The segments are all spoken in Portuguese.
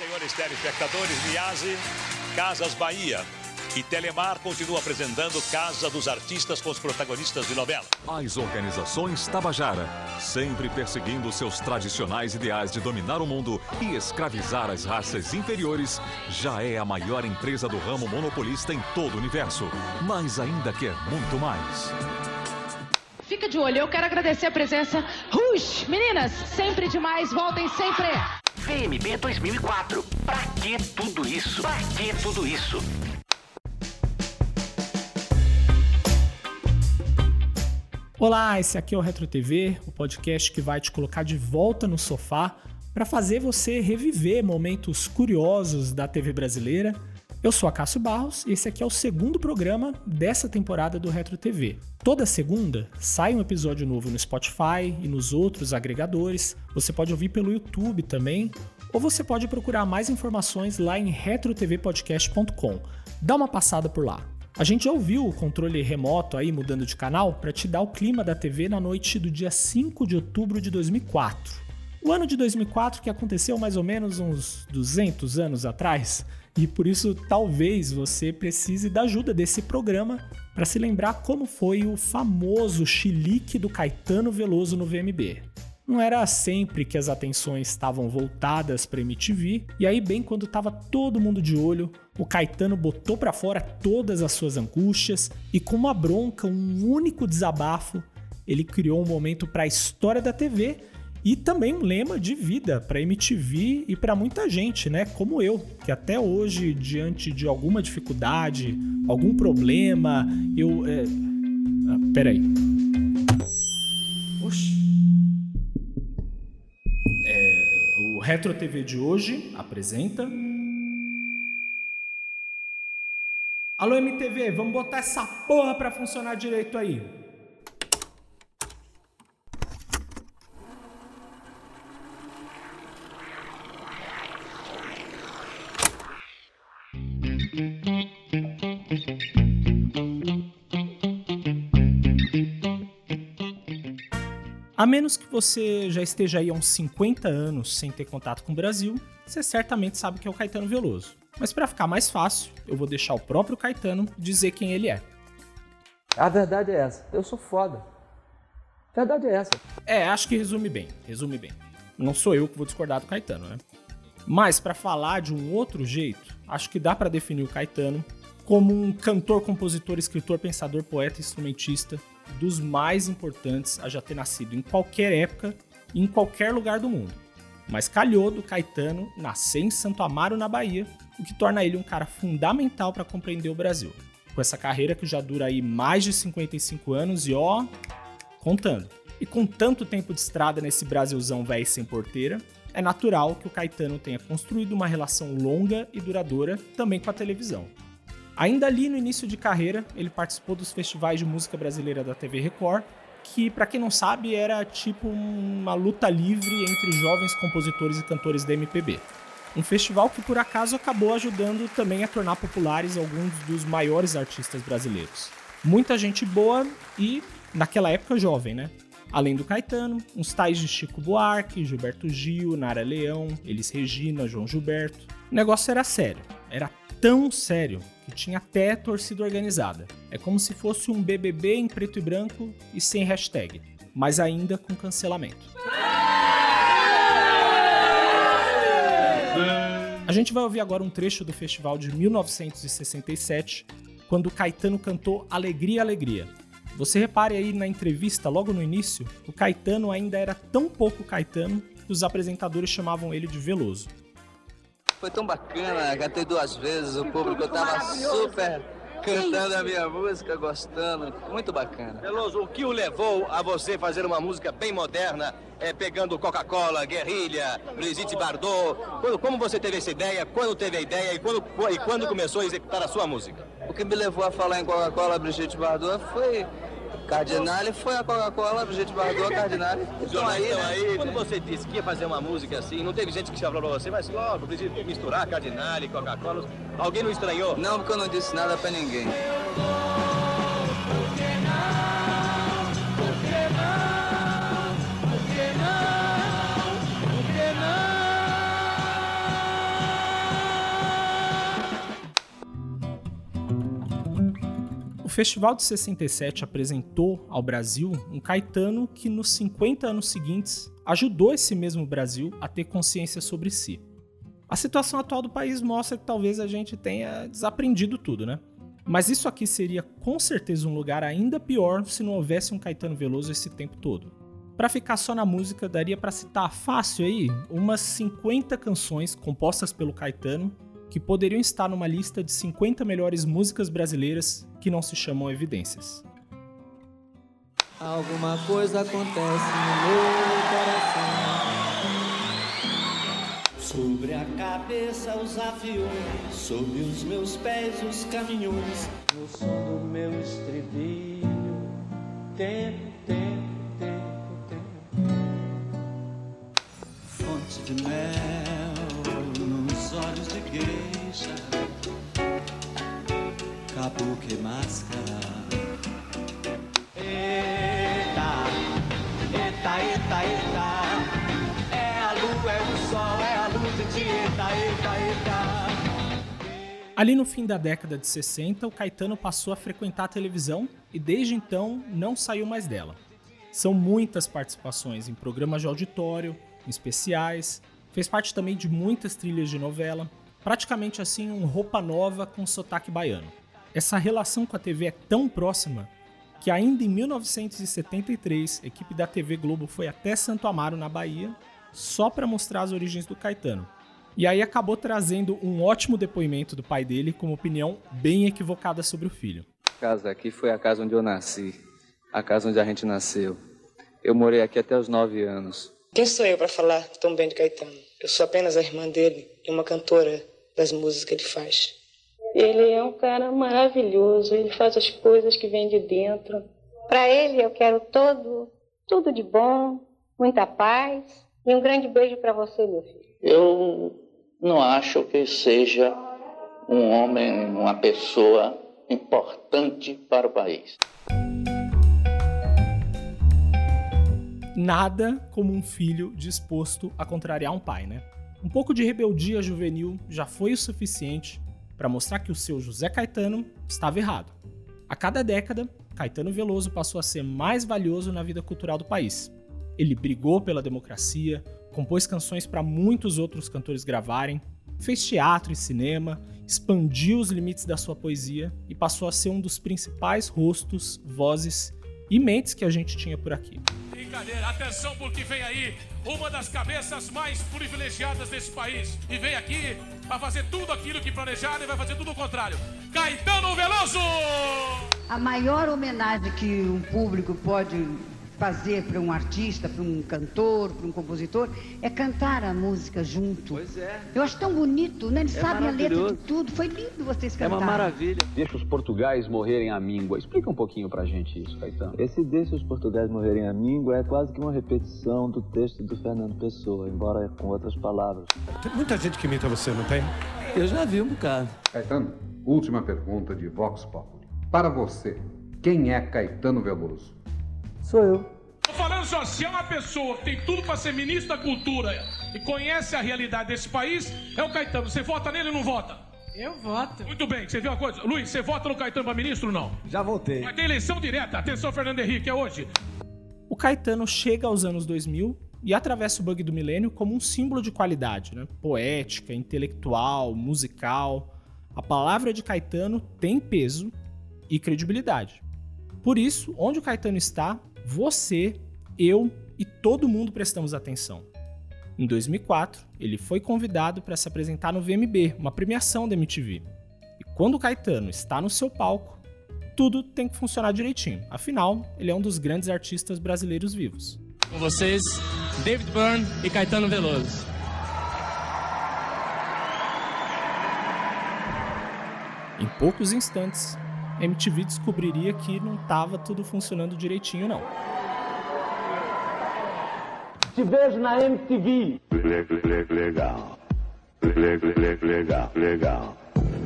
senhores telespectadores, Niase, Casas Bahia. E Telemar continua apresentando Casa dos Artistas com os protagonistas de novela. As organizações Tabajara, sempre perseguindo seus tradicionais ideais de dominar o mundo e escravizar as raças inferiores, já é a maior empresa do ramo monopolista em todo o universo, mas ainda quer muito mais. Fica de olho, eu quero agradecer a presença. Rush, meninas, sempre demais, voltem sempre. VMB 2004. Pra que tudo isso? Pra que tudo isso? Olá, esse aqui é o Retro TV, o podcast que vai te colocar de volta no sofá para fazer você reviver momentos curiosos da TV brasileira. Eu sou a Cássio Barros e esse aqui é o segundo programa dessa temporada do Retro TV. Toda segunda sai um episódio novo no Spotify e nos outros agregadores. Você pode ouvir pelo YouTube também, ou você pode procurar mais informações lá em retrotvpodcast.com. Dá uma passada por lá. A gente já ouviu o controle remoto aí mudando de canal para te dar o clima da TV na noite do dia 5 de outubro de 2004. O ano de 2004 que aconteceu mais ou menos uns 200 anos atrás, e por isso talvez você precise da ajuda desse programa para se lembrar como foi o famoso chilique do Caetano Veloso no VMB. Não era sempre que as atenções estavam voltadas para MTV, e aí bem quando estava todo mundo de olho, o Caetano botou para fora todas as suas angústias e com uma bronca, um único desabafo, ele criou um momento para a história da TV e também um lema de vida para MTV e para muita gente, né? Como eu, que até hoje, diante de alguma dificuldade, algum problema, eu. É... Ah, peraí. Oxi. É, o Retro TV de hoje apresenta. Alô MTV, vamos botar essa porra pra funcionar direito aí. A menos que você já esteja aí há uns 50 anos sem ter contato com o Brasil, você certamente sabe que é o Caetano Veloso. Mas para ficar mais fácil, eu vou deixar o próprio Caetano dizer quem ele é. A verdade é essa. Eu sou foda. A verdade é essa. É, acho que resume bem, resume bem. Não sou eu que vou discordar do Caetano, né? Mas para falar de um outro jeito, acho que dá para definir o Caetano como um cantor, compositor, escritor, pensador, poeta, instrumentista, dos mais importantes a já ter nascido em qualquer época e em qualquer lugar do mundo. Mas calhou do Caetano nascer em Santo Amaro, na Bahia, o que torna ele um cara fundamental para compreender o Brasil. Com essa carreira que já dura aí mais de 55 anos e ó, contando. E com tanto tempo de estrada nesse Brasilzão velho sem porteira, é natural que o Caetano tenha construído uma relação longa e duradoura também com a televisão. Ainda ali no início de carreira, ele participou dos festivais de música brasileira da TV Record, que, para quem não sabe, era tipo uma luta livre entre jovens compositores e cantores da MPB. Um festival que, por acaso, acabou ajudando também a tornar populares alguns dos maiores artistas brasileiros. Muita gente boa e, naquela época, jovem, né? Além do Caetano, uns tais de Chico Buarque, Gilberto Gil, Nara Leão, Elis Regina, João Gilberto. O negócio era sério. Era tão sério tinha até torcida organizada. É como se fosse um BBB em preto e branco e sem hashtag, mas ainda com cancelamento. A gente vai ouvir agora um trecho do festival de 1967, quando Caetano cantou Alegria, Alegria. Você repare aí na entrevista, logo no início, o Caetano ainda era tão pouco Caetano que os apresentadores chamavam ele de Veloso. Foi tão bacana, cantei duas vezes, o público tava super cantando a minha música, gostando, muito bacana. Veloso, o que o levou a você fazer uma música bem moderna, é, pegando Coca-Cola, Guerrilha, Brigitte Bardot? Quando, como você teve essa ideia, quando teve a ideia e quando, e quando começou a executar a sua música? O que me levou a falar em Coca-Cola, Brigitte Bardot foi Cardinale foi a Coca-Cola, Brigitte Bardot, Cardinale. Estão aí, né? aí, Quando você disse que ia fazer uma música assim, não teve gente que falou pra você, mas logo, preciso misturar Cardinale, Coca-Cola. Alguém não estranhou? Não, porque eu não disse nada pra ninguém. Festival de 67 apresentou ao Brasil um Caetano que nos 50 anos seguintes ajudou esse mesmo Brasil a ter consciência sobre si. A situação atual do país mostra que talvez a gente tenha desaprendido tudo, né? Mas isso aqui seria com certeza um lugar ainda pior se não houvesse um Caetano Veloso esse tempo todo. Para ficar só na música, daria para citar fácil aí umas 50 canções compostas pelo Caetano que poderiam estar numa lista de 50 melhores músicas brasileiras que não se chamam evidências. Alguma coisa acontece no meu coração. Sobre a cabeça os aviões, sob os meus pés os caminhões, no som do meu estribilho, tempo, tempo, tempo, tempo. Fonte de mel olhos de geisha, kabuki máscara. Eita, eita, eita, eita. É a lua, é o sol, é a luz de eita, eita, eita. Ali no fim da década de 60, o Caetano passou a frequentar a televisão e desde então não saiu mais dela. São muitas participações em programas de auditório, em especiais, fez parte também de muitas trilhas de novela, praticamente assim um roupa nova com sotaque baiano. Essa relação com a TV é tão próxima que ainda em 1973, a equipe da TV Globo foi até Santo Amaro, na Bahia, só para mostrar as origens do Caetano. E aí acabou trazendo um ótimo depoimento do pai dele com uma opinião bem equivocada sobre o filho. A casa aqui foi a casa onde eu nasci, a casa onde a gente nasceu. Eu morei aqui até os nove anos. Quem sou eu para falar tão bem de Caetano? Eu sou apenas a irmã dele e uma cantora das músicas que ele faz. Ele é um cara maravilhoso, ele faz as coisas que vêm de dentro. Para ele eu quero todo, tudo de bom, muita paz e um grande beijo para você, meu filho. Eu não acho que seja um homem, uma pessoa importante para o país. Nada como um filho disposto a contrariar um pai, né? Um pouco de rebeldia juvenil já foi o suficiente para mostrar que o seu José Caetano estava errado. A cada década, Caetano Veloso passou a ser mais valioso na vida cultural do país. Ele brigou pela democracia, compôs canções para muitos outros cantores gravarem, fez teatro e cinema, expandiu os limites da sua poesia e passou a ser um dos principais rostos, vozes e mentes que a gente tinha por aqui. Brincadeira, atenção porque vem aí uma das cabeças mais privilegiadas desse país e vem aqui para fazer tudo aquilo que planejaram e vai fazer tudo o contrário. Caetano Veloso! A maior homenagem que um público pode fazer para um artista, para um cantor, para um compositor, é cantar a música junto. Pois é. Eu acho tão bonito, né? Eles É sabem a letra de tudo. Foi lindo vocês É cantarem. uma maravilha. Deixa os portugais morrerem à míngua. Explica um pouquinho pra gente isso, Caetano. Esse Deixa os Portugueses Morrerem à Míngua é quase que uma repetição do texto do Fernando Pessoa, embora com outras palavras. Tem muita gente que imita você, não tem? Eu já vi um bocado. Caetano, última pergunta de Vox Populi. Para você, quem é Caetano Veloso? Sou eu. Tô falando só, se é uma pessoa que tem tudo para ser ministro da cultura e conhece a realidade desse país, é o Caetano. Você vota nele ou não vota? Eu voto. Muito bem, você viu uma coisa? Luiz, você vota no Caetano para ministro ou não? Já voltei. Vai ter eleição direta. Atenção, Fernando Henrique, é hoje. O Caetano chega aos anos 2000 e atravessa o bug do milênio como um símbolo de qualidade, né? poética, intelectual, musical. A palavra de Caetano tem peso e credibilidade. Por isso, onde o Caetano está, você, eu e todo mundo prestamos atenção. Em 2004, ele foi convidado para se apresentar no VMB, uma premiação da MTV. E quando o Caetano está no seu palco, tudo tem que funcionar direitinho. Afinal, ele é um dos grandes artistas brasileiros vivos. Com vocês, David Byrne e Caetano Veloso. Em poucos instantes, MTV descobriria que não estava tudo funcionando direitinho, não. Te vejo na MTV. Legal. Legal, legal.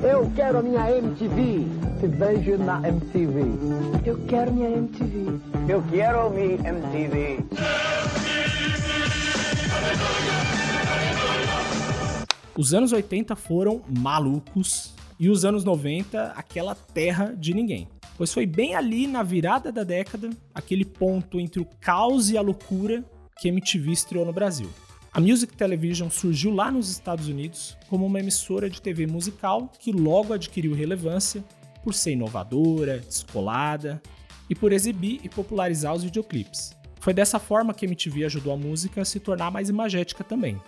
Eu quero a minha MTV. Te vejo na MTV. Eu quero minha MTV. Eu quero minha MTV. Os anos 80 foram malucos e os anos 90 aquela terra de ninguém. pois foi bem ali na virada da década, aquele ponto entre o caos e a loucura que MTV estreou no Brasil. A Music Television surgiu lá nos Estados Unidos como uma emissora de TV musical que logo adquiriu relevância por ser inovadora, descolada e por exibir e popularizar os videoclipes. Foi dessa forma que a MTV ajudou a música a se tornar mais imagética também.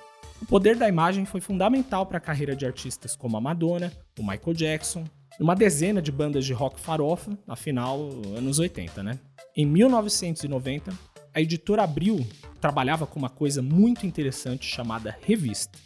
O poder da imagem foi fundamental para a carreira de artistas como a Madonna, o Michael Jackson, uma dezena de bandas de rock farofa, afinal, anos 80, né? Em 1990, a editora Abril trabalhava com uma coisa muito interessante chamada revista.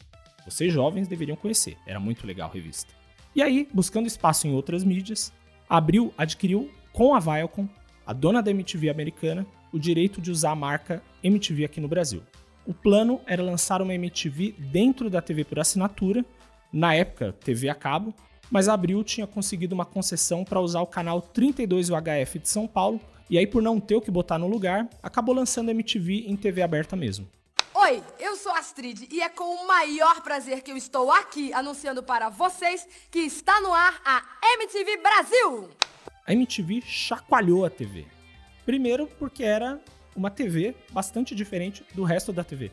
Vocês jovens deveriam conhecer, era muito legal a revista. E aí, buscando espaço em outras mídias, a Abril adquiriu com a Viacom, a dona da MTV americana, o direito de usar a marca MTV aqui no Brasil. O plano era lançar uma MTV dentro da TV por assinatura, na época TV a cabo, mas a Abril tinha conseguido uma concessão para usar o canal 32 UHF de São Paulo, e aí por não ter o que botar no lugar, acabou lançando a MTV em TV aberta mesmo. Oi, eu sou Astrid e é com o maior prazer que eu estou aqui anunciando para vocês que está no ar a MTV Brasil. A MTV chacoalhou a TV. Primeiro porque era uma TV bastante diferente do resto da TV.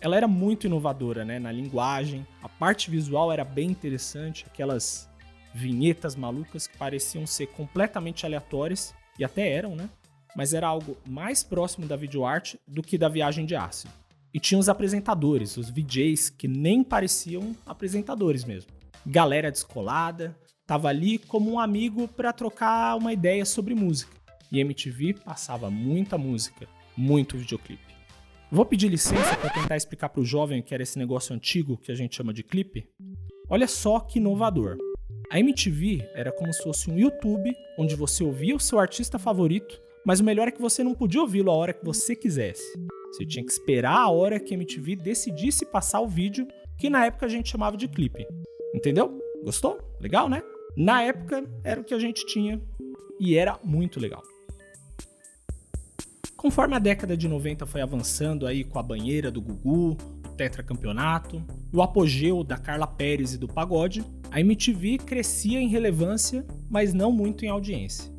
Ela era muito inovadora, né, na linguagem, a parte visual era bem interessante, aquelas vinhetas malucas que pareciam ser completamente aleatórias e até eram, né? Mas era algo mais próximo da videoarte do que da viagem de ácido. E tinha os apresentadores, os VJs, que nem pareciam apresentadores mesmo. Galera descolada, tava ali como um amigo para trocar uma ideia sobre música. E MTV passava muita música, muito videoclipe. Vou pedir licença para tentar explicar para o jovem que era esse negócio antigo que a gente chama de clipe. Olha só que inovador. A MTV era como se fosse um YouTube onde você ouvia o seu artista favorito, mas o melhor é que você não podia ouvi-lo a hora que você quisesse. Você tinha que esperar a hora que a MTV decidisse passar o vídeo, que na época a gente chamava de clipe. Entendeu? Gostou? Legal, né? Na época era o que a gente tinha e era muito legal. Conforme a década de 90 foi avançando aí com a banheira do Gugu, o tetracampeonato, o apogeu da Carla Pérez e do pagode, a MTV crescia em relevância, mas não muito em audiência.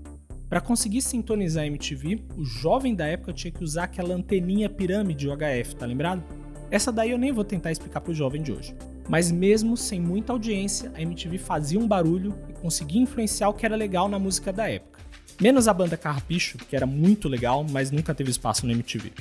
Para conseguir sintonizar a MTV, o jovem da época tinha que usar aquela anteninha pirâmide UHF, tá lembrado? Essa daí eu nem vou tentar explicar pro jovem de hoje. Mas mesmo sem muita audiência, a MTV fazia um barulho e conseguia influenciar o que era legal na música da época. Menos a banda Carrapicho, que era muito legal, mas nunca teve espaço na MTV.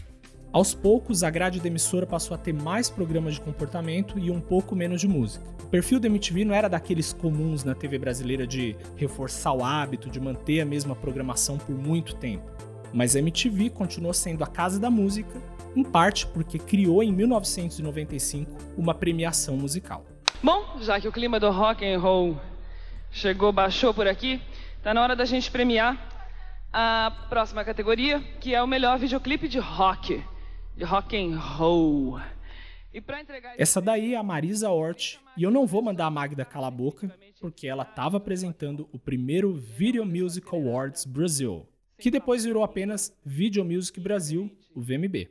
Aos poucos, a grade da emissora passou a ter mais programas de comportamento e um pouco menos de música. O perfil da MTV não era daqueles comuns na TV brasileira de reforçar o hábito de manter a mesma programação por muito tempo. Mas a MTV continuou sendo a casa da música, em parte porque criou em 1995 uma premiação musical. Bom, já que o clima do rock and roll chegou, baixou por aqui, tá na hora da gente premiar a próxima categoria, que é o melhor videoclipe de rock de rock and roll. Entregar... Essa daí é a Marisa Hort, e eu não vou mandar a Magda calar a boca, porque ela estava apresentando o primeiro Video Music Awards Brasil, que depois virou apenas Video Music Brasil, o VMB.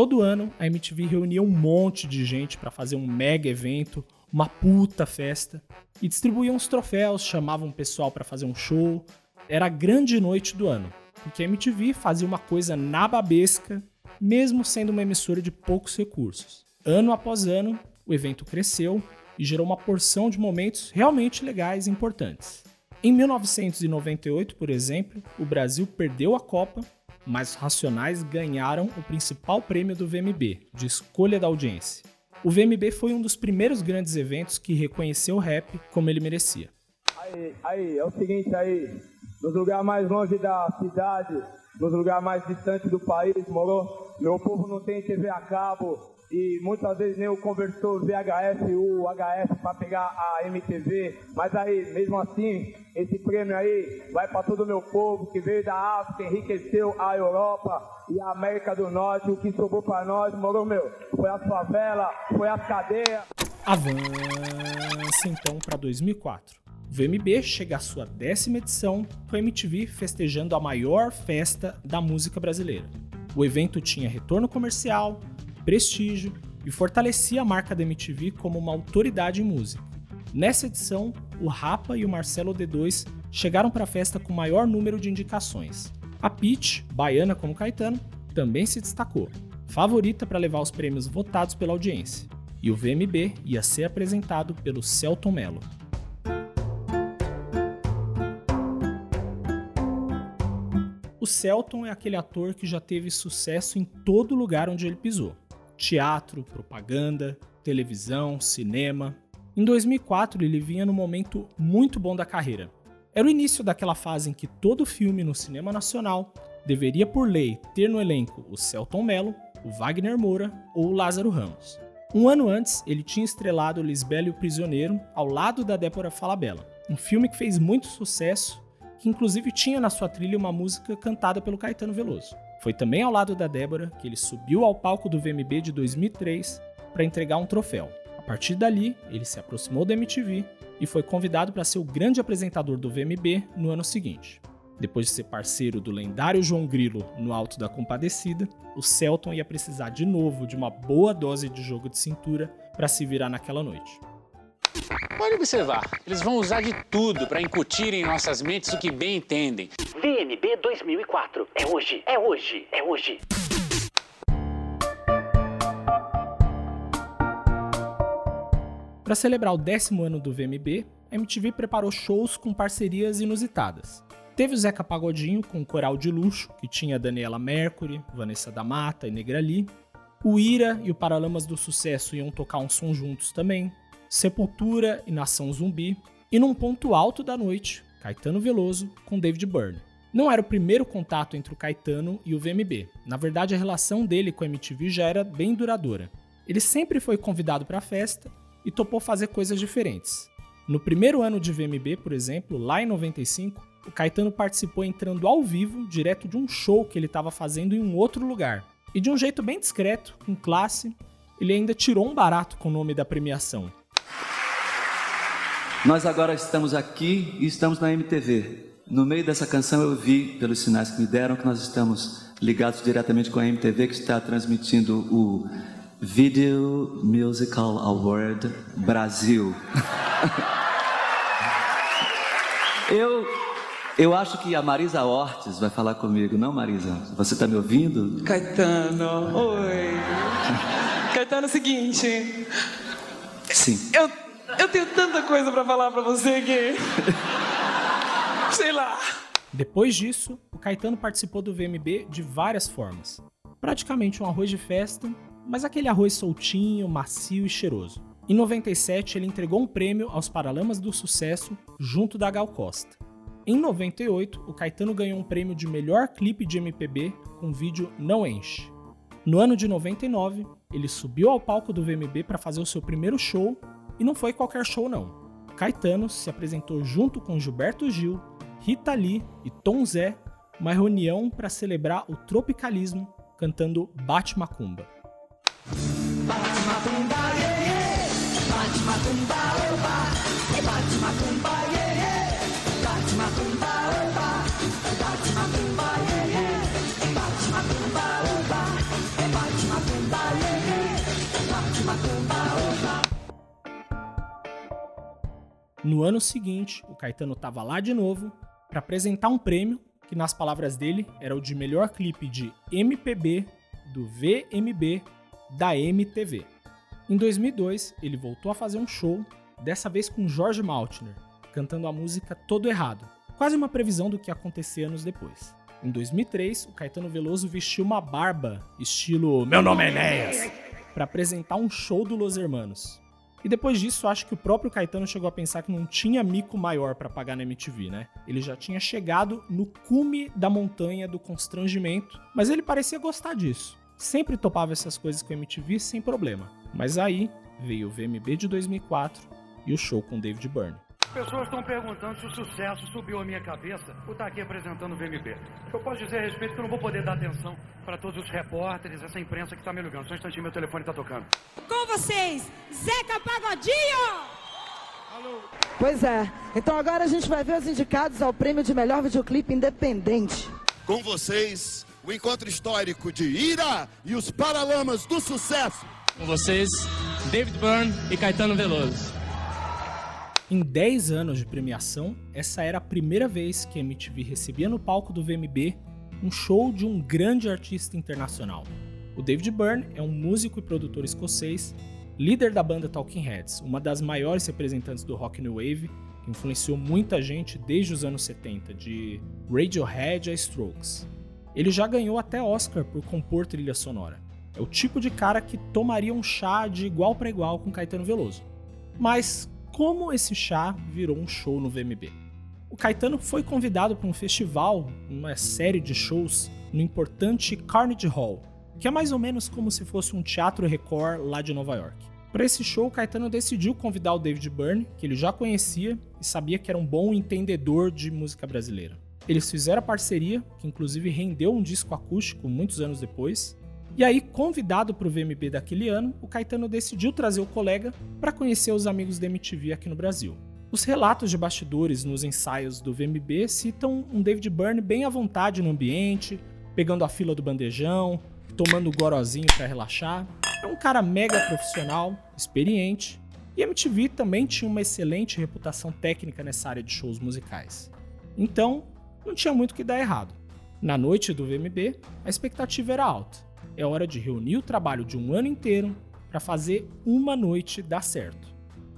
Todo ano a MTV reunia um monte de gente para fazer um mega evento uma puta festa e distribuíam os troféus, chamavam o pessoal para fazer um show. Era a grande noite do ano, porque a MTV fazia uma coisa nababesca, mesmo sendo uma emissora de poucos recursos. Ano após ano, o evento cresceu e gerou uma porção de momentos realmente legais e importantes. Em 1998, por exemplo, o Brasil perdeu a Copa, mas Racionais ganharam o principal prêmio do VMB, de escolha da audiência. O VMB foi um dos primeiros grandes eventos que reconheceu o rap como ele merecia. Aí, aí, é o seguinte aí, nos lugares mais longe da cidade, nos lugares mais distantes do país, morou? Meu povo não tem TV a cabo, e muitas vezes nem o conversor VHF o HF para pegar a MTV, mas aí, mesmo assim, esse prêmio aí vai para todo o meu povo que veio da África, enriqueceu a Europa e a América do Norte, o que sobrou para nós, moro meu, foi a favela, foi as cadeias. Avança então para 2004. O VMB chega à sua décima edição, com a MTV festejando a maior festa da música brasileira. O evento tinha retorno comercial, prestígio e fortalecia a marca da MTV como uma autoridade em música. Nessa edição, o Rapa e o Marcelo D2 chegaram para a festa com maior número de indicações. A Peach, baiana como Caetano, também se destacou, favorita para levar os prêmios votados pela audiência. E o VMB ia ser apresentado pelo Celton Mello. O Celton é aquele ator que já teve sucesso em todo lugar onde ele pisou: teatro, propaganda, televisão, cinema. Em 2004, ele vinha num momento muito bom da carreira. Era o início daquela fase em que todo filme no cinema nacional deveria, por lei, ter no elenco o Celton Mello, o Wagner Moura ou o Lázaro Ramos. Um ano antes, ele tinha estrelado Lisbela e o Prisioneiro ao lado da Débora Falabella, um filme que fez muito sucesso que inclusive tinha na sua trilha uma música cantada pelo Caetano Veloso. Foi também ao lado da Débora que ele subiu ao palco do VMB de 2003 para entregar um troféu. A partir dali, ele se aproximou da MTV e foi convidado para ser o grande apresentador do VMB no ano seguinte. Depois de ser parceiro do lendário João Grilo no Alto da Compadecida, o Celton ia precisar de novo de uma boa dose de jogo de cintura para se virar naquela noite. Pode observar, eles vão usar de tudo para incutir em nossas mentes o que bem entendem. VMB 2004. É hoje, é hoje, é hoje. Para celebrar o décimo ano do VMB, a MTV preparou shows com parcerias inusitadas. Teve o Zeca Pagodinho com o Coral de Luxo, que tinha Daniela Mercury, Vanessa da Mata e Negrali. O Ira e o Paralamas do Sucesso iam tocar um som juntos também. Sepultura e Nação Zumbi, e num ponto alto da noite, Caetano Veloso com David Byrne. Não era o primeiro contato entre o Caetano e o VMB. Na verdade, a relação dele com a MTV já era bem duradoura. Ele sempre foi convidado para a festa e topou fazer coisas diferentes. No primeiro ano de VMB, por exemplo, lá em 95, o Caetano participou entrando ao vivo, direto de um show que ele estava fazendo em um outro lugar. E de um jeito bem discreto, com classe, ele ainda tirou um barato com o nome da premiação. Nós agora estamos aqui e estamos na MTV. No meio dessa canção eu vi, pelos sinais que me deram, que nós estamos ligados diretamente com a MTV, que está transmitindo o Video Musical Award Brasil. eu, eu acho que a Marisa Ortiz vai falar comigo, não, Marisa? Você está me ouvindo? Caetano, oi. Caetano, é o seguinte. Sim. Eu, eu tenho tanta coisa para falar para você que. Sei lá. Depois disso, o Caetano participou do VMB de várias formas. Praticamente um arroz de festa, mas aquele arroz soltinho, macio e cheiroso. Em 97, ele entregou um prêmio aos Paralamas do Sucesso junto da Gal Costa. Em 98, o Caetano ganhou um prêmio de melhor clipe de MPB com o vídeo Não Enche. No ano de 99, ele subiu ao palco do VMB para fazer o seu primeiro show e não foi qualquer show não. Caetano se apresentou junto com Gilberto Gil, Rita Lee e Tom Zé, uma reunião para celebrar o tropicalismo cantando Bate Macumba. Bate macumba, yeah, yeah. Bate macumba, oba. Bate macumba, yeah, yeah. Bate macumba, oba. Bate macumba, yeah. É bate macumba, oba. Bate macumba, yeah. É bate macumba, oba. No ano seguinte, o Caetano estava lá de novo para apresentar um prêmio que, nas palavras dele, era o de melhor clipe de MPB do VMB da MTV. Em 2002, ele voltou a fazer um show, dessa vez com Jorge Maltner, cantando a música Todo Errado, quase uma previsão do que ia acontecer anos depois. Em 2003, o Caetano Veloso vestiu uma barba, estilo Meu nome é Enéas, para apresentar um show do Los Hermanos. E depois disso, acho que o próprio Caetano chegou a pensar que não tinha mico maior para pagar na MTV, né? Ele já tinha chegado no cume da montanha do constrangimento, mas ele parecia gostar disso. Sempre topava essas coisas com a MTV sem problema. Mas aí veio o VMB de 2004 e o show com David Byrne. As pessoas estão perguntando se o sucesso subiu a minha cabeça por estar aqui apresentando o VMB. Eu posso dizer a respeito que eu não vou poder dar atenção para todos os repórteres, essa imprensa que está me ligando. Só um instantinho, meu telefone está tocando. Com vocês, Zeca Pagodinho! Pois é. Então agora a gente vai ver os indicados ao prêmio de melhor videoclipe independente. Com vocês, o encontro histórico de Ira e os Paralamas do Sucesso. Com vocês, David Byrne e Caetano Veloso. Em 10 anos de premiação, essa era a primeira vez que a MTV recebia no palco do VMB um show de um grande artista internacional. O David Byrne é um músico e produtor escocês, líder da banda Talking Heads, uma das maiores representantes do rock new wave, que influenciou muita gente desde os anos 70, de Radiohead a Strokes. Ele já ganhou até Oscar por compor trilha sonora. É o tipo de cara que tomaria um chá de igual para igual com Caetano Veloso. Mas como esse chá virou um show no VMB? O Caetano foi convidado para um festival, uma série de shows, no importante Carnegie Hall, que é mais ou menos como se fosse um teatro Record lá de Nova York. Para esse show, o Caetano decidiu convidar o David Byrne, que ele já conhecia e sabia que era um bom entendedor de música brasileira. Eles fizeram a parceria, que inclusive rendeu um disco acústico muitos anos depois. E aí, convidado para o VMB daquele ano, o Caetano decidiu trazer o colega para conhecer os amigos da MTV aqui no Brasil. Os relatos de bastidores nos ensaios do VMB citam um David Byrne bem à vontade no ambiente, pegando a fila do bandejão, tomando gorozinho para relaxar. É um cara mega profissional, experiente, e MTV também tinha uma excelente reputação técnica nessa área de shows musicais. Então, não tinha muito que dar errado. Na noite do VMB, a expectativa era alta. É hora de reunir o trabalho de um ano inteiro para fazer uma noite dar certo.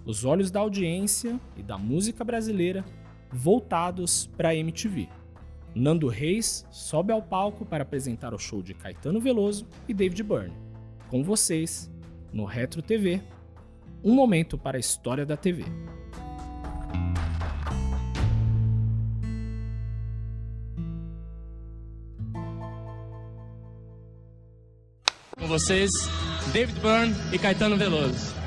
Os olhos da audiência e da música brasileira voltados para a MTV. Nando Reis sobe ao palco para apresentar o show de Caetano Veloso e David Byrne. Com vocês, no Retro TV, um momento para a história da TV. Com vocês, David Byrne e Caetano Veloso.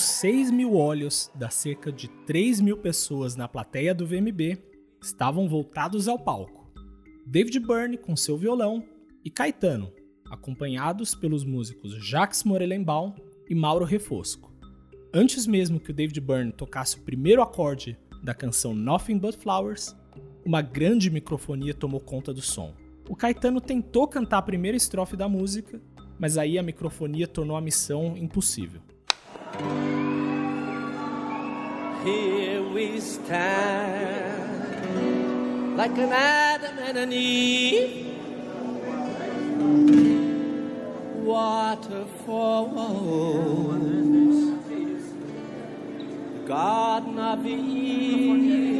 Os 6 mil olhos das cerca de 3 mil pessoas na plateia do VMB estavam voltados ao palco. David Byrne com seu violão e Caetano, acompanhados pelos músicos Jacques Morelenbaum e Mauro Refosco. Antes mesmo que o David Byrne tocasse o primeiro acorde da canção Nothing But Flowers, uma grande microfonia tomou conta do som. O Caetano tentou cantar a primeira estrofe da música, mas aí a microfonia tornou a missão impossível. Here we stand like an Adam and an Eve. Waterfalls, Garden of Eve.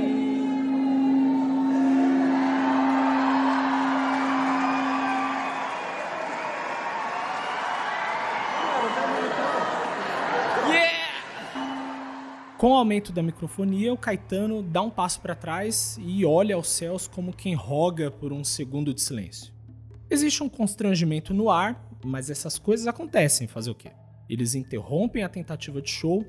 Com o aumento da microfonia, o Caetano dá um passo para trás e olha aos céus como quem roga por um segundo de silêncio. Existe um constrangimento no ar, mas essas coisas acontecem, fazer o quê? Eles interrompem a tentativa de show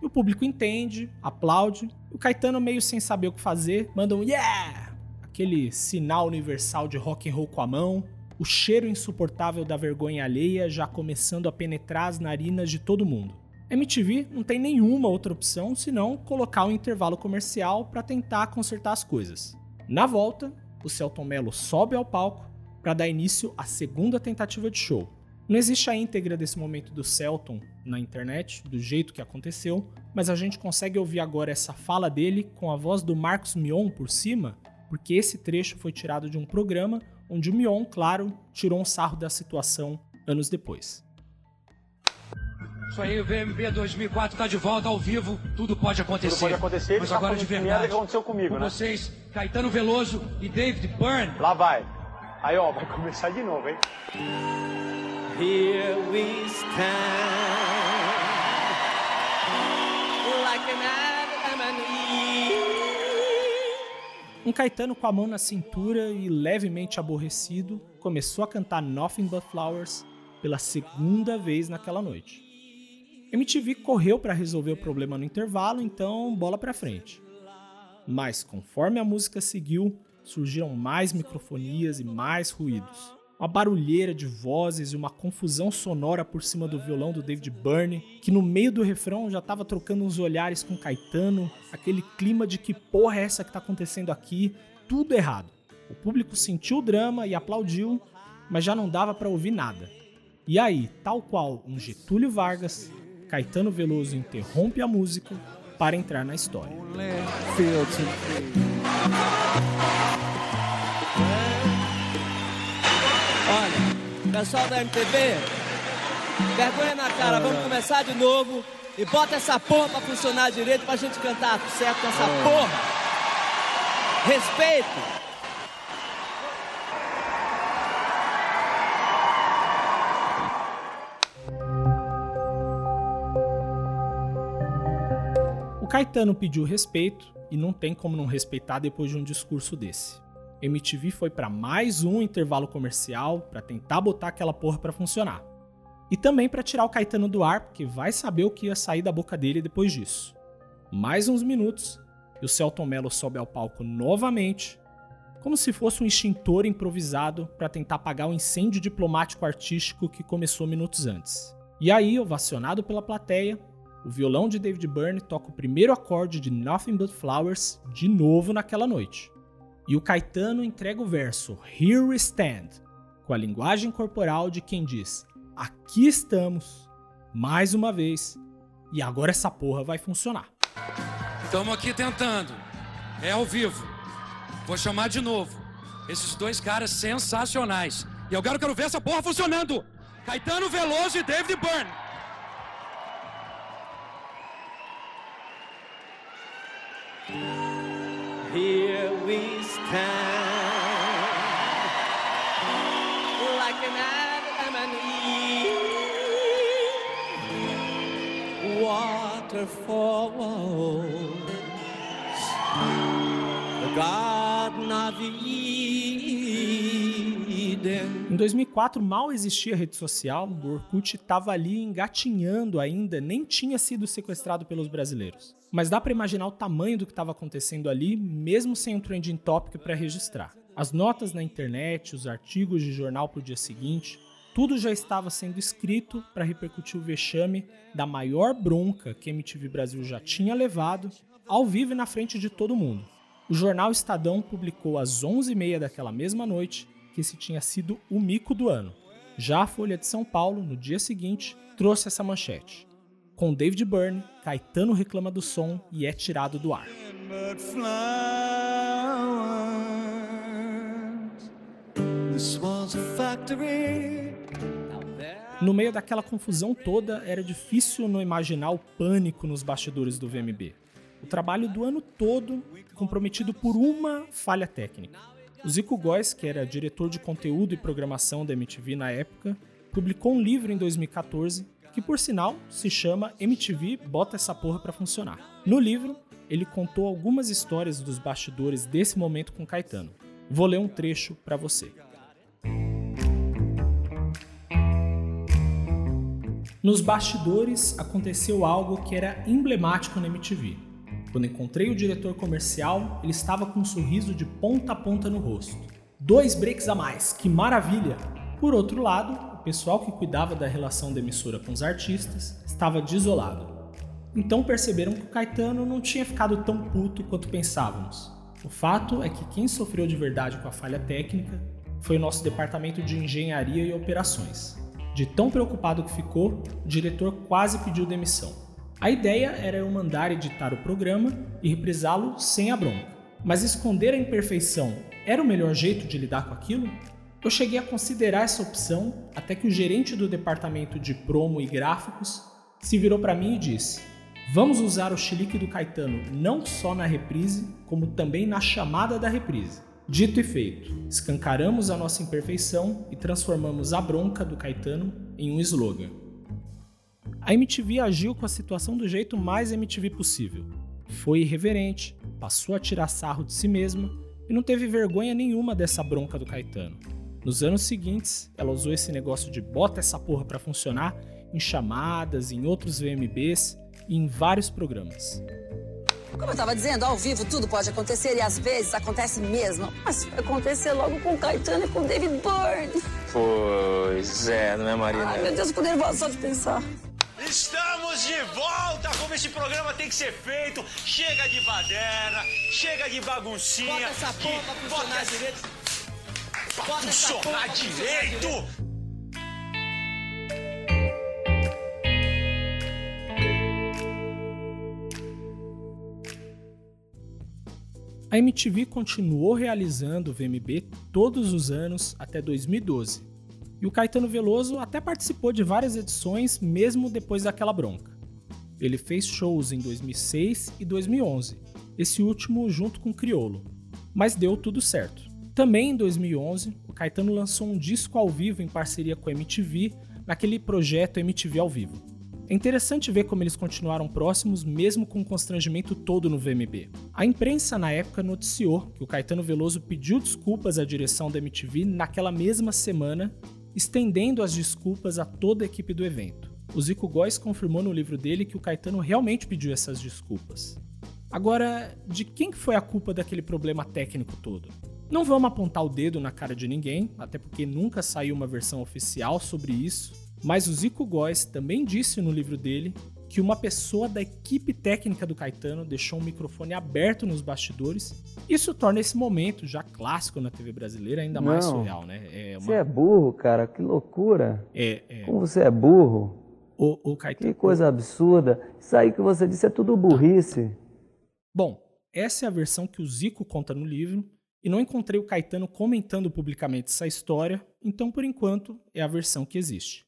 e o público entende, aplaude. O Caetano, meio sem saber o que fazer, manda um yeah! Aquele sinal universal de rock and roll com a mão, o cheiro insuportável da vergonha alheia já começando a penetrar as narinas de todo mundo. MTV não tem nenhuma outra opção senão colocar um intervalo comercial para tentar consertar as coisas. Na volta, o Celton Mello sobe ao palco para dar início à segunda tentativa de show. Não existe a íntegra desse momento do Celton na internet, do jeito que aconteceu, mas a gente consegue ouvir agora essa fala dele com a voz do Marcos Mion por cima, porque esse trecho foi tirado de um programa onde o Mion, claro, tirou um sarro da situação anos depois. Isso aí, o VMB 2004 tá de volta ao vivo, tudo pode acontecer. Tudo pode acontecer, Mas tá agora de verdade. que aconteceu comigo, com né? vocês, Caetano Veloso e David Byrne. Lá vai. Aí, ó, vai começar de novo, hein? Here we stand like an Adam and Eve. Um Caetano com a mão na cintura e levemente aborrecido começou a cantar Nothing But Flowers pela segunda vez naquela noite. MTV correu para resolver o problema no intervalo, então bola para frente. Mas conforme a música seguiu, surgiram mais microfonias e mais ruídos. uma barulheira de vozes e uma confusão sonora por cima do violão do David Byrne, que no meio do refrão já estava trocando uns olhares com Caetano, aquele clima de que porra é essa que está acontecendo aqui, tudo errado. O público sentiu o drama e aplaudiu, mas já não dava para ouvir nada. E aí, tal qual um Getúlio Vargas, Caetano Veloso interrompe a música para entrar na história. Olha, pessoal da MTV, vergonha na cara, vamos começar de novo e bota essa porra pra funcionar direito pra gente cantar certo com essa porra. Respeito. Caetano pediu respeito e não tem como não respeitar depois de um discurso desse. MTV foi para mais um intervalo comercial para tentar botar aquela porra para funcionar. E também para tirar o Caetano do ar, porque vai saber o que ia sair da boca dele depois disso. Mais uns minutos e o Celton Mello sobe ao palco novamente, como se fosse um extintor improvisado para tentar apagar o incêndio diplomático artístico que começou minutos antes. E aí, ovacionado pela plateia, o violão de David Byrne toca o primeiro acorde de Nothing But Flowers de novo naquela noite. E o Caetano entrega o verso Here We Stand, com a linguagem corporal de quem diz: Aqui estamos, mais uma vez, e agora essa porra vai funcionar. Estamos aqui tentando. É ao vivo. Vou chamar de novo. Esses dois caras sensacionais. E agora eu quero ver essa porra funcionando. Caetano Veloso e David Byrne. Here we stand like an Adam and Eve. Waterfalls, the Garden of Eden. Em 2004 mal existia rede social, o Orkut estava ali engatinhando ainda, nem tinha sido sequestrado pelos brasileiros. Mas dá para imaginar o tamanho do que estava acontecendo ali, mesmo sem um trending topic para registrar. As notas na internet, os artigos de jornal para o dia seguinte, tudo já estava sendo escrito para repercutir o vexame da maior bronca que MTV Brasil já tinha levado, ao vivo e na frente de todo mundo. O jornal Estadão publicou às 11h30 daquela mesma noite que esse tinha sido o mico do ano. Já a Folha de São Paulo, no dia seguinte, trouxe essa manchete. Com David Byrne, Caetano reclama do som e é tirado do ar. No meio daquela confusão toda, era difícil não imaginar o pânico nos bastidores do VMB. O trabalho do ano todo comprometido por uma falha técnica. O Zico Góes, que era diretor de conteúdo e programação da MTV na época, publicou um livro em 2014 que, por sinal, se chama MTV Bota essa porra pra funcionar. No livro, ele contou algumas histórias dos bastidores desse momento com Caetano. Vou ler um trecho para você. Nos bastidores aconteceu algo que era emblemático na MTV. Quando encontrei o diretor comercial, ele estava com um sorriso de ponta a ponta no rosto. Dois breaks a mais, que maravilha! Por outro lado, o pessoal que cuidava da relação da emissora com os artistas estava desolado. Então perceberam que o Caetano não tinha ficado tão puto quanto pensávamos. O fato é que quem sofreu de verdade com a falha técnica foi o nosso departamento de engenharia e operações. De tão preocupado que ficou, o diretor quase pediu demissão. A ideia era eu mandar editar o programa e reprisá-lo sem a bronca. Mas esconder a imperfeição era o melhor jeito de lidar com aquilo? Eu cheguei a considerar essa opção até que o gerente do departamento de promo e gráficos se virou para mim e disse: Vamos usar o chilique do Caetano não só na reprise, como também na chamada da reprise. Dito e feito, escancaramos a nossa imperfeição e transformamos a bronca do Caetano em um slogan. A MTV agiu com a situação do jeito mais MTV possível. Foi irreverente, passou a tirar sarro de si mesma e não teve vergonha nenhuma dessa bronca do Caetano. Nos anos seguintes, ela usou esse negócio de bota essa porra pra funcionar em chamadas, em outros VMBs e em vários programas. Como eu tava dizendo, ao vivo tudo pode acontecer e às vezes acontece mesmo. Mas vai acontecer logo com o Caetano e com o David Byrne. Pois é, não é, Marina? Ai, meu Deus, eu tô nervosa só de pensar. Estamos de volta como esse programa tem que ser feito. Chega de baderna, chega de baguncinha. Bota essa porra pra funcionar direito. Pra Bota funcionar funcionar direito. A MTV continuou realizando o VMB todos os anos até 2012. E o Caetano Veloso até participou de várias edições mesmo depois daquela bronca. Ele fez shows em 2006 e 2011, esse último junto com Criolo, mas deu tudo certo. Também em 2011, o Caetano lançou um disco ao vivo em parceria com a MTV, naquele projeto MTV ao vivo. É interessante ver como eles continuaram próximos mesmo com o constrangimento todo no VMB. A imprensa na época noticiou que o Caetano Veloso pediu desculpas à direção da MTV naquela mesma semana, estendendo as desculpas a toda a equipe do evento. O Zico Góes confirmou no livro dele que o Caetano realmente pediu essas desculpas. Agora, de quem foi a culpa daquele problema técnico todo? Não vamos apontar o dedo na cara de ninguém, até porque nunca saiu uma versão oficial sobre isso, mas o Zico Góes também disse no livro dele que uma pessoa da equipe técnica do Caetano deixou um microfone aberto nos bastidores. Isso torna esse momento já clássico na TV brasileira ainda mais Não. surreal, né? É Você é burro, cara, que loucura. É, é. Como você é burro. O, o Caetano... Que coisa absurda. Isso aí que você disse é tudo burrice. Bom, essa é a versão que o Zico conta no livro, e não encontrei o Caetano comentando publicamente essa história, então por enquanto é a versão que existe.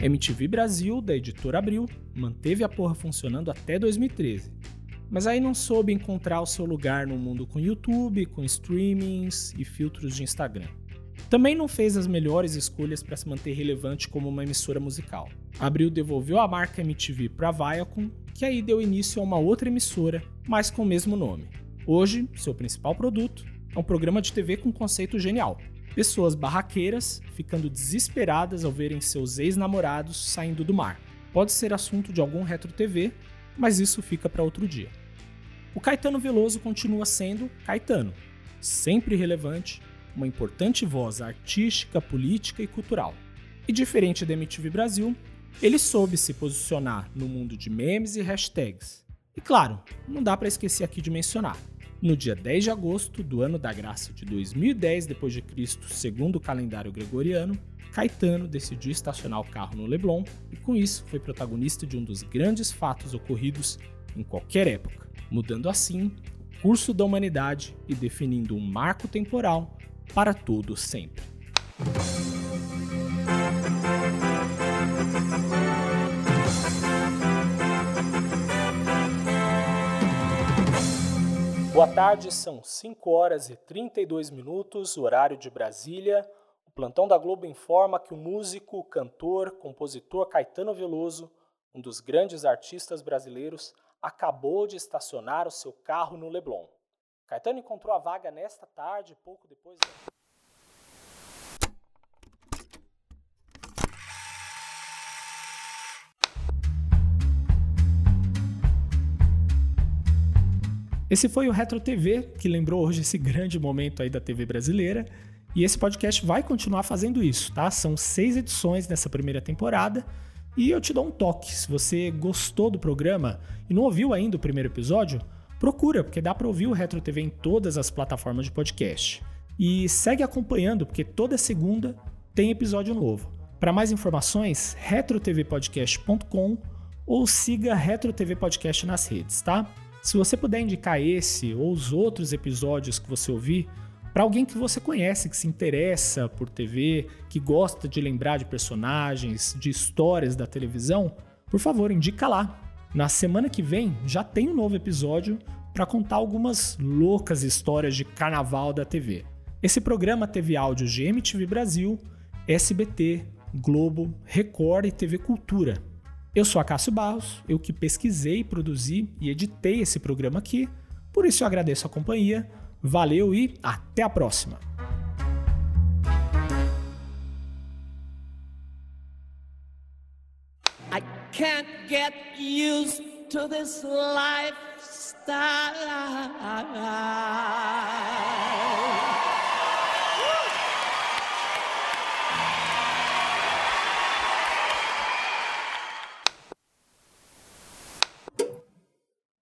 MTV Brasil, da editora Abril, manteve a porra funcionando até 2013. Mas aí não soube encontrar o seu lugar no mundo com YouTube, com streamings e filtros de Instagram. Também não fez as melhores escolhas para se manter relevante como uma emissora musical. Abril devolveu a marca MTV para Viacom, que aí deu início a uma outra emissora, mas com o mesmo nome. Hoje, seu principal produto é um programa de TV com conceito genial. Pessoas barraqueiras ficando desesperadas ao verem seus ex-namorados saindo do mar. Pode ser assunto de algum retro TV, mas isso fica para outro dia. O Caetano Veloso continua sendo Caetano, sempre relevante, uma importante voz artística, política e cultural. E diferente da MTV Brasil, ele soube se posicionar no mundo de memes e hashtags. E claro, não dá para esquecer aqui de mencionar. No dia 10 de agosto do ano da graça de 2010 d.C., segundo o calendário gregoriano, Caetano decidiu estacionar o carro no Leblon e com isso foi protagonista de um dos grandes fatos ocorridos em qualquer época, mudando assim o curso da humanidade e definindo um marco temporal para todo sempre. Boa tarde, são 5 horas e 32 minutos, horário de Brasília. O plantão da Globo informa que o músico, cantor, compositor Caetano Veloso, um dos grandes artistas brasileiros, acabou de estacionar o seu carro no Leblon. Caetano encontrou a vaga nesta tarde, pouco depois. Esse foi o Retro TV, que lembrou hoje esse grande momento aí da TV brasileira. E esse podcast vai continuar fazendo isso, tá? São seis edições nessa primeira temporada. E eu te dou um toque. Se você gostou do programa e não ouviu ainda o primeiro episódio, procura, porque dá para ouvir o Retro TV em todas as plataformas de podcast. E segue acompanhando, porque toda segunda tem episódio novo. Para mais informações, retrotvpodcast.com ou siga Retro TV Podcast nas redes, tá? Se você puder indicar esse ou os outros episódios que você ouvir para alguém que você conhece, que se interessa por TV, que gosta de lembrar de personagens, de histórias da televisão, por favor, indica lá. Na semana que vem já tem um novo episódio para contar algumas loucas histórias de carnaval da TV. Esse programa teve áudios de MTV Brasil, SBT, Globo, Record e TV Cultura. Eu sou Acácio Barros, eu que pesquisei, produzi e editei esse programa aqui, por isso eu agradeço a companhia, valeu e até a próxima! can't get used to this lifestyle.